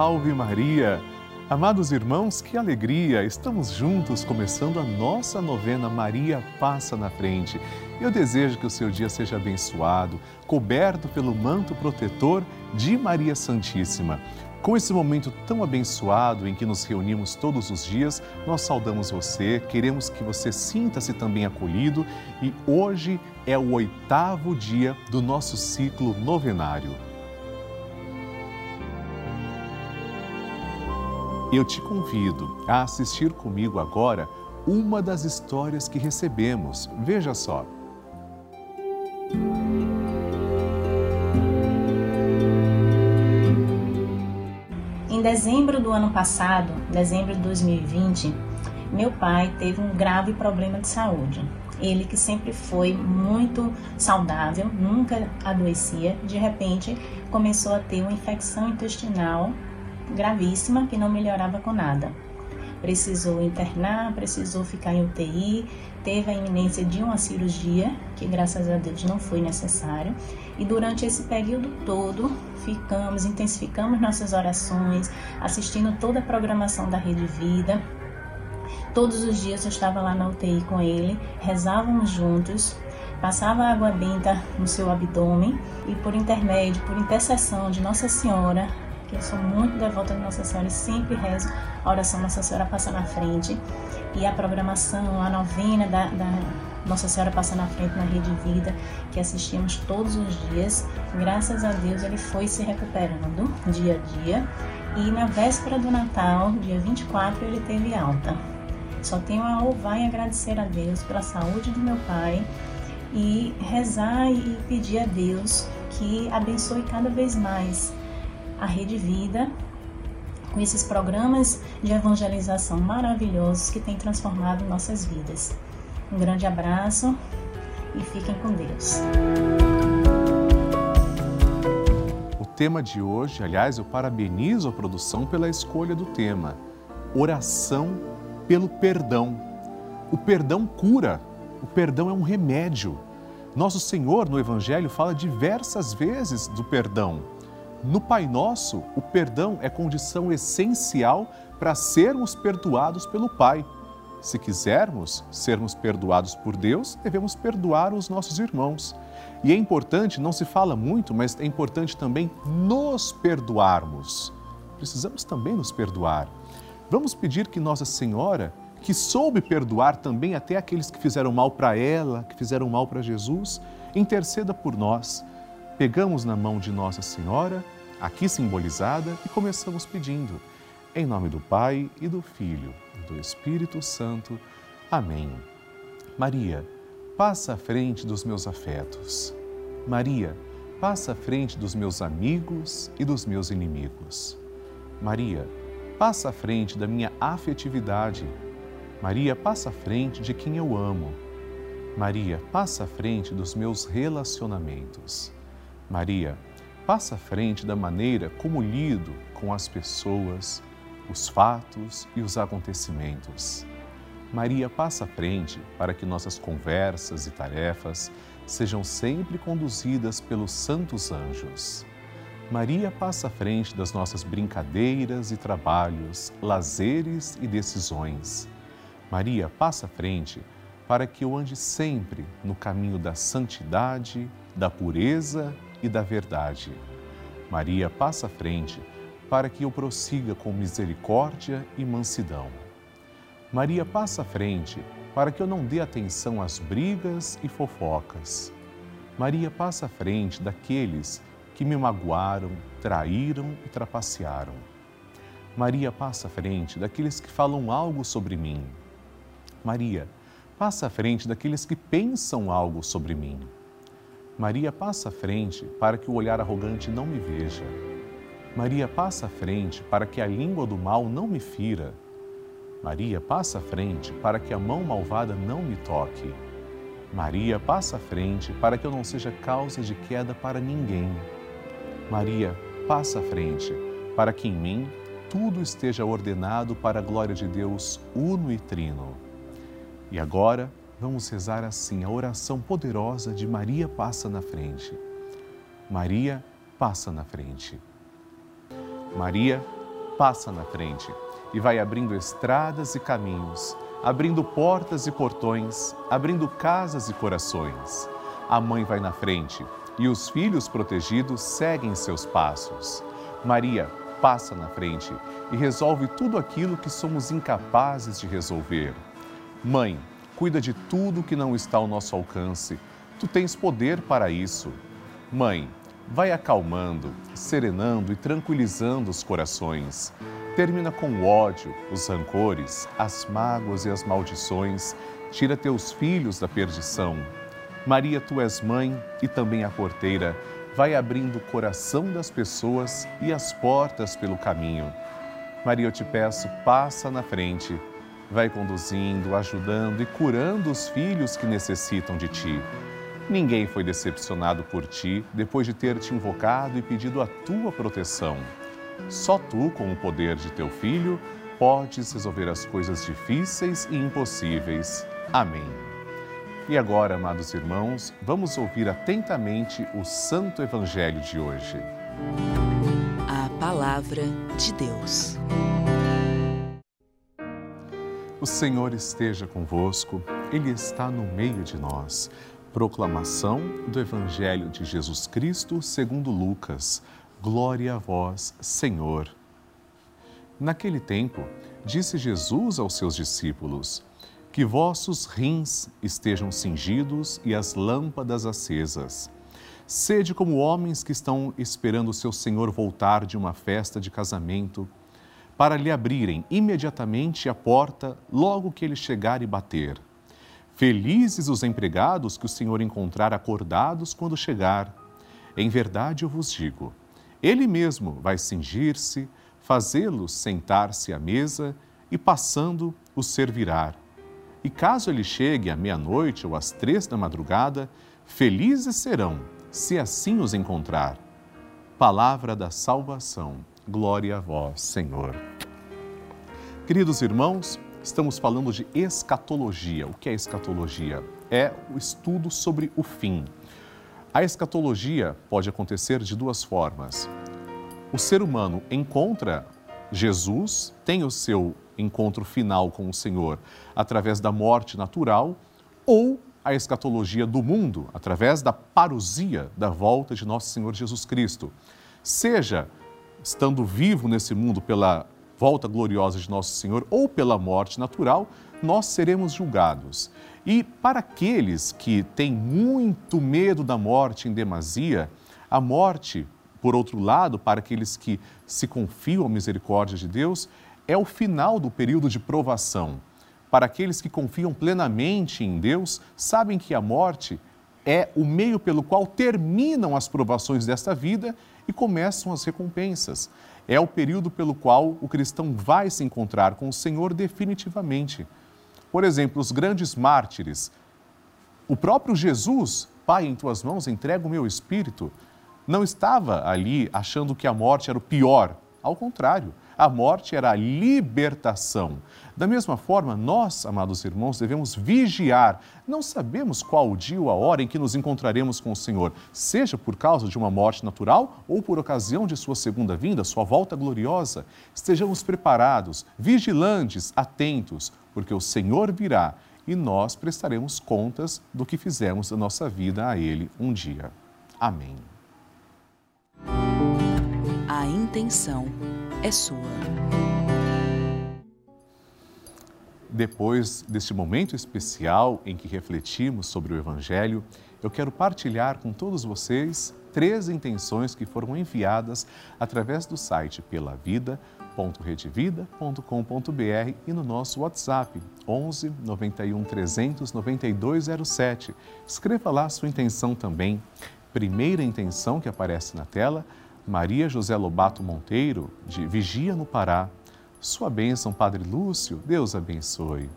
salve Maria! Amados irmãos, que alegria! Estamos juntos começando a nossa novena Maria Passa na Frente. Eu desejo que o seu dia seja abençoado, coberto pelo manto protetor de Maria Santíssima. Com esse momento tão abençoado em que nos reunimos todos os dias, nós saudamos você, queremos que você sinta-se também acolhido e hoje é o oitavo dia do nosso ciclo novenário. Eu te convido a assistir comigo agora uma das histórias que recebemos. Veja só. Em dezembro do ano passado, dezembro de 2020, meu pai teve um grave problema de saúde. Ele que sempre foi muito saudável, nunca adoecia, de repente começou a ter uma infecção intestinal gravíssima que não melhorava com nada. Precisou internar, precisou ficar em UTI, teve a iminência de uma cirurgia, que graças a Deus não foi necessário, e durante esse período todo ficamos, intensificamos nossas orações, assistindo toda a programação da Rede Vida. Todos os dias eu estava lá na UTI com ele, rezávamos juntos, passava água benta no seu abdômen e por intermédio, por intercessão de Nossa Senhora, que eu sou muito devota de Nossa Senhora e sempre rezo a oração Nossa Senhora passa na frente e a programação, a novena da, da Nossa Senhora passa na frente na Rede Vida, que assistimos todos os dias. Graças a Deus ele foi se recuperando dia a dia e na véspera do Natal, dia 24, ele teve alta. Só tenho a louvar e agradecer a Deus pela saúde do meu pai e rezar e pedir a Deus que abençoe cada vez mais a Rede Vida, com esses programas de evangelização maravilhosos que têm transformado nossas vidas. Um grande abraço e fiquem com Deus. O tema de hoje, aliás, eu parabenizo a produção pela escolha do tema: oração pelo perdão. O perdão cura, o perdão é um remédio. Nosso Senhor no Evangelho fala diversas vezes do perdão. No Pai Nosso, o perdão é condição essencial para sermos perdoados pelo Pai. Se quisermos sermos perdoados por Deus, devemos perdoar os nossos irmãos. E é importante, não se fala muito, mas é importante também nos perdoarmos. Precisamos também nos perdoar. Vamos pedir que Nossa Senhora, que soube perdoar também até aqueles que fizeram mal para ela, que fizeram mal para Jesus, interceda por nós Pegamos na mão de Nossa Senhora, aqui simbolizada, e começamos pedindo. Em nome do Pai e do Filho e do Espírito Santo. Amém. Maria, passa à frente dos meus afetos. Maria, passa à frente dos meus amigos e dos meus inimigos. Maria, passa à frente da minha afetividade. Maria, passa à frente de quem eu amo. Maria, passa à frente dos meus relacionamentos. Maria, passa à frente da maneira como lido com as pessoas, os fatos e os acontecimentos. Maria passa à frente para que nossas conversas e tarefas sejam sempre conduzidas pelos santos anjos. Maria passa à frente das nossas brincadeiras e trabalhos, lazeres e decisões. Maria passa à frente para que eu ande sempre no caminho da santidade, da pureza e da verdade. Maria passa à frente para que eu prossiga com misericórdia e mansidão. Maria passa à frente para que eu não dê atenção às brigas e fofocas. Maria passa à frente daqueles que me magoaram, traíram e trapacearam. Maria passa à frente daqueles que falam algo sobre mim. Maria passa à frente daqueles que pensam algo sobre mim. Maria passa à frente para que o olhar arrogante não me veja. Maria passa à frente para que a língua do mal não me fira. Maria passa à frente para que a mão malvada não me toque. Maria passa à frente para que eu não seja causa de queda para ninguém. Maria passa à frente para que em mim tudo esteja ordenado para a glória de Deus uno e trino. E agora, vamos rezar assim a oração poderosa de Maria passa na frente. Maria passa na frente. Maria passa na frente e vai abrindo estradas e caminhos, abrindo portas e portões, abrindo casas e corações. A mãe vai na frente e os filhos protegidos seguem seus passos. Maria passa na frente e resolve tudo aquilo que somos incapazes de resolver. Mãe, cuida de tudo que não está ao nosso alcance. Tu tens poder para isso. Mãe, vai acalmando, serenando e tranquilizando os corações. Termina com o ódio, os rancores, as mágoas e as maldições. Tira teus filhos da perdição. Maria, tu és mãe e também a porteira. Vai abrindo o coração das pessoas e as portas pelo caminho. Maria, eu te peço, passa na frente. Vai conduzindo, ajudando e curando os filhos que necessitam de ti. Ninguém foi decepcionado por ti depois de ter te invocado e pedido a tua proteção. Só tu, com o poder de teu filho, podes resolver as coisas difíceis e impossíveis. Amém. E agora, amados irmãos, vamos ouvir atentamente o Santo Evangelho de hoje. A Palavra de Deus. O Senhor esteja convosco, Ele está no meio de nós. Proclamação do Evangelho de Jesus Cristo segundo Lucas. Glória a vós, Senhor. Naquele tempo, disse Jesus aos seus discípulos: Que vossos rins estejam cingidos e as lâmpadas acesas. Sede como homens que estão esperando seu Senhor voltar de uma festa de casamento, para lhe abrirem imediatamente a porta logo que ele chegar e bater. Felizes os empregados que o Senhor encontrar acordados quando chegar. Em verdade eu vos digo: Ele mesmo vai cingir-se, fazê-los sentar-se à mesa e, passando, os servirá. E caso ele chegue à meia-noite ou às três da madrugada, felizes serão, se assim os encontrar. Palavra da salvação. Glória a vós, Senhor. Queridos irmãos, estamos falando de escatologia. O que é escatologia? É o estudo sobre o fim. A escatologia pode acontecer de duas formas. O ser humano encontra Jesus, tem o seu encontro final com o Senhor através da morte natural, ou a escatologia do mundo, através da parousia da volta de nosso Senhor Jesus Cristo. Seja estando vivo nesse mundo pela volta gloriosa de nosso Senhor ou pela morte natural, nós seremos julgados. E para aqueles que têm muito medo da morte em demasia, a morte, por outro lado, para aqueles que se confiam à misericórdia de Deus, é o final do período de provação. Para aqueles que confiam plenamente em Deus, sabem que a morte é o meio pelo qual terminam as provações desta vida e começam as recompensas é o período pelo qual o cristão vai se encontrar com o Senhor definitivamente. Por exemplo, os grandes mártires. O próprio Jesus, Pai, em tuas mãos entrega o meu espírito, não estava ali achando que a morte era o pior. Ao contrário, a morte era a libertação. Da mesma forma, nós, amados irmãos, devemos vigiar. Não sabemos qual o dia ou a hora em que nos encontraremos com o Senhor, seja por causa de uma morte natural ou por ocasião de sua segunda vinda, sua volta gloriosa. Estejamos preparados, vigilantes, atentos, porque o Senhor virá e nós prestaremos contas do que fizemos da nossa vida a Ele um dia. Amém. A intenção é sua. Depois deste momento especial em que refletimos sobre o Evangelho, eu quero partilhar com todos vocês três intenções que foram enviadas através do site pelavida.redevida.com.br e no nosso WhatsApp 11 91 300 9207. Escreva lá sua intenção também. Primeira intenção que aparece na tela Maria José Lobato Monteiro, de Vigia no Pará. Sua bênção, Padre Lúcio, Deus abençoe.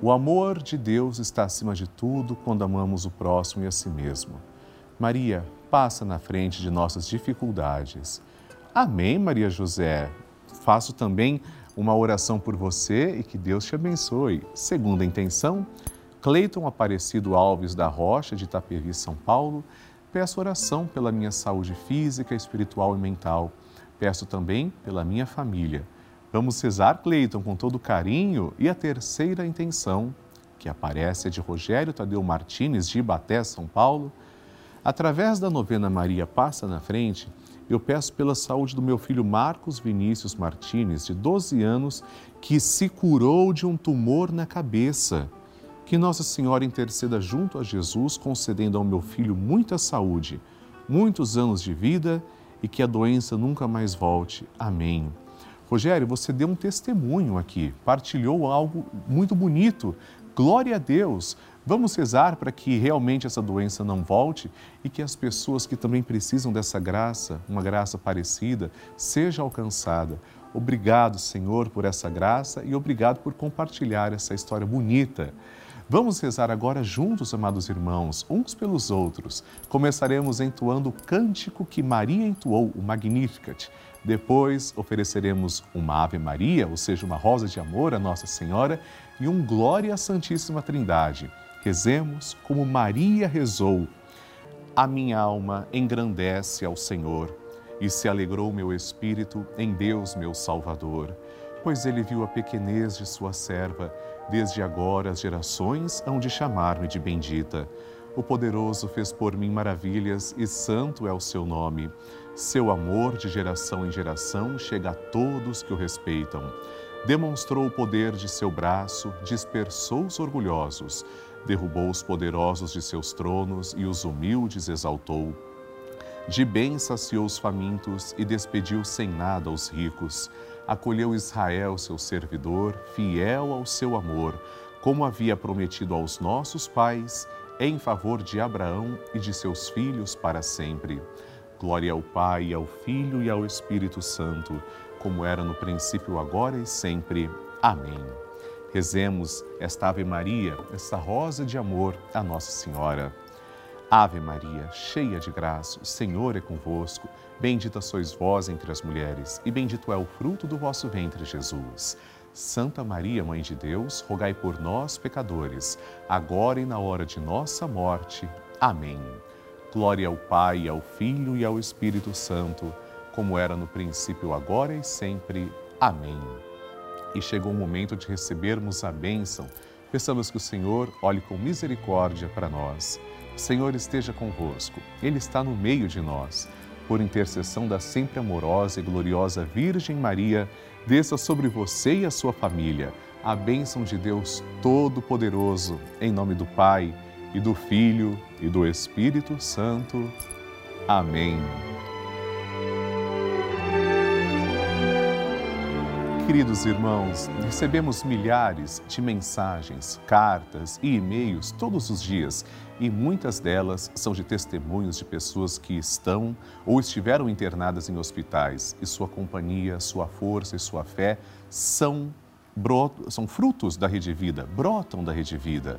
O amor de Deus está acima de tudo quando amamos o próximo e a si mesmo. Maria, passa na frente de nossas dificuldades. Amém, Maria José. Faço também uma oração por você e que Deus te abençoe. Segunda intenção, Cleiton Aparecido Alves da Rocha, de Itapevi, São Paulo peço oração pela minha saúde física, espiritual e mental, Peço também pela minha família. Vamos rezar, Cleiton, com todo carinho. E a terceira intenção, que aparece, é de Rogério Tadeu Martins, de Ibaté, São Paulo. Através da novena Maria Passa na Frente, eu peço pela saúde do meu filho Marcos Vinícius Martins, de 12 anos, que se curou de um tumor na cabeça. Que Nossa Senhora interceda junto a Jesus, concedendo ao meu filho muita saúde, muitos anos de vida e que a doença nunca mais volte. Amém. Rogério, você deu um testemunho aqui, partilhou algo muito bonito. Glória a Deus. Vamos rezar para que realmente essa doença não volte e que as pessoas que também precisam dessa graça, uma graça parecida, seja alcançada. Obrigado, Senhor, por essa graça e obrigado por compartilhar essa história bonita. Vamos rezar agora juntos, amados irmãos, uns pelos outros. Começaremos entoando o cântico que Maria entoou, o Magnificat. Depois ofereceremos uma Ave Maria, ou seja, uma rosa de amor à Nossa Senhora, e um Glória à Santíssima Trindade. Rezemos como Maria rezou. A minha alma engrandece ao Senhor e se alegrou meu espírito em Deus, meu Salvador, pois ele viu a pequenez de sua serva. Desde agora as gerações hão de chamar-me de bendita. O poderoso fez por mim maravilhas e santo é o seu nome. Seu amor de geração em geração chega a todos que o respeitam. Demonstrou o poder de seu braço, dispersou os orgulhosos derrubou os poderosos de seus tronos e os humildes exaltou. De bem saciou os famintos e despediu sem nada os ricos. Acolheu Israel, seu servidor, fiel ao seu amor, como havia prometido aos nossos pais, em favor de Abraão e de seus filhos para sempre. Glória ao Pai, ao Filho e ao Espírito Santo, como era no princípio, agora e sempre. Amém. Rezemos esta Ave Maria, esta rosa de amor à Nossa Senhora. Ave Maria, cheia de graça, o Senhor é convosco. Bendita sois vós entre as mulheres, e bendito é o fruto do vosso ventre, Jesus. Santa Maria, Mãe de Deus, rogai por nós, pecadores, agora e na hora de nossa morte. Amém. Glória ao Pai, ao Filho e ao Espírito Santo, como era no princípio, agora e sempre. Amém e chegou o momento de recebermos a bênção. Peçamos que o Senhor olhe com misericórdia para nós. O Senhor esteja convosco, Ele está no meio de nós. Por intercessão da sempre amorosa e gloriosa Virgem Maria, desça sobre você e a sua família a bênção de Deus Todo-Poderoso, em nome do Pai, e do Filho, e do Espírito Santo. Amém. Queridos irmãos, recebemos milhares de mensagens, cartas e e-mails todos os dias e muitas delas são de testemunhos de pessoas que estão ou estiveram internadas em hospitais e sua companhia, sua força e sua fé são, são frutos da Rede Vida, brotam da Rede Vida.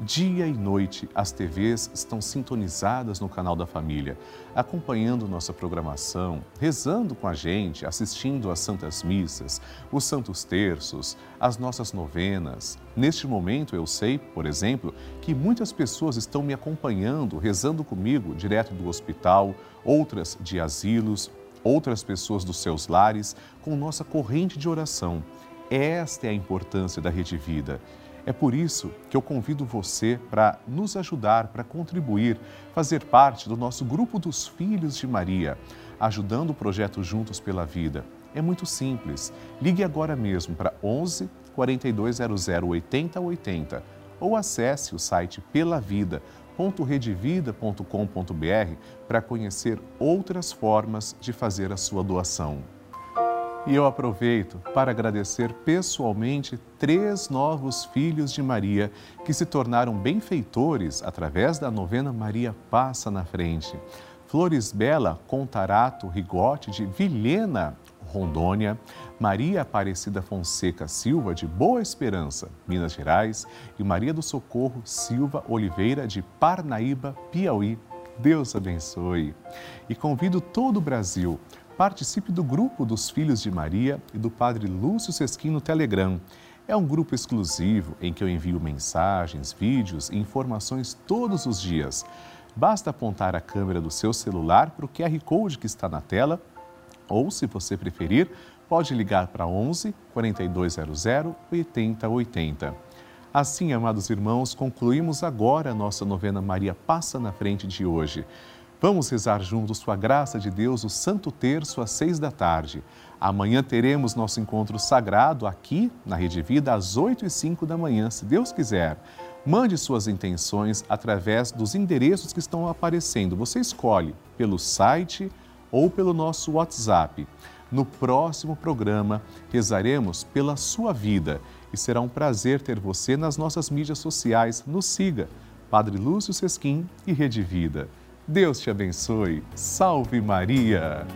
Dia e noite, as TVs estão sintonizadas no canal da família, acompanhando nossa programação, rezando com a gente, assistindo às Santas Missas, os Santos Terços, as nossas novenas. Neste momento, eu sei, por exemplo, que muitas pessoas estão me acompanhando, rezando comigo direto do hospital, outras de asilos, outras pessoas dos seus lares, com nossa corrente de oração. Esta é a importância da Rede Vida. É por isso que eu convido você para nos ajudar, para contribuir, fazer parte do nosso grupo dos Filhos de Maria, ajudando o projeto Juntos pela Vida. É muito simples. Ligue agora mesmo para 11 4200 8080 ou acesse o site pelavida.redevida.com.br para conhecer outras formas de fazer a sua doação. E eu aproveito para agradecer pessoalmente três novos filhos de Maria que se tornaram benfeitores através da novena Maria Passa na Frente. Flores Bela Contarato Rigote de Vilhena, Rondônia, Maria Aparecida Fonseca Silva de Boa Esperança, Minas Gerais e Maria do Socorro Silva Oliveira de Parnaíba, Piauí. Deus abençoe. E convido todo o Brasil Participe do grupo dos Filhos de Maria e do Padre Lúcio Sesquim no Telegram. É um grupo exclusivo em que eu envio mensagens, vídeos e informações todos os dias. Basta apontar a câmera do seu celular para o QR Code que está na tela Ou, se você preferir, pode ligar para 11 4200 8080. Assim, amados irmãos, concluímos agora a nossa novena Maria Passa na Frente de hoje. Vamos rezar juntos com a graça de Deus o Santo Terço às seis da tarde. Amanhã teremos nosso encontro sagrado aqui na Rede Vida às oito e cinco da manhã, se Deus quiser. Mande suas intenções através dos endereços que estão aparecendo. Você escolhe pelo site ou pelo nosso WhatsApp. No próximo programa, rezaremos pela sua vida e será um prazer ter você nas nossas mídias sociais. Nos siga, Padre Lúcio Sesquim e Rede Vida. Deus te abençoe. Salve Maria!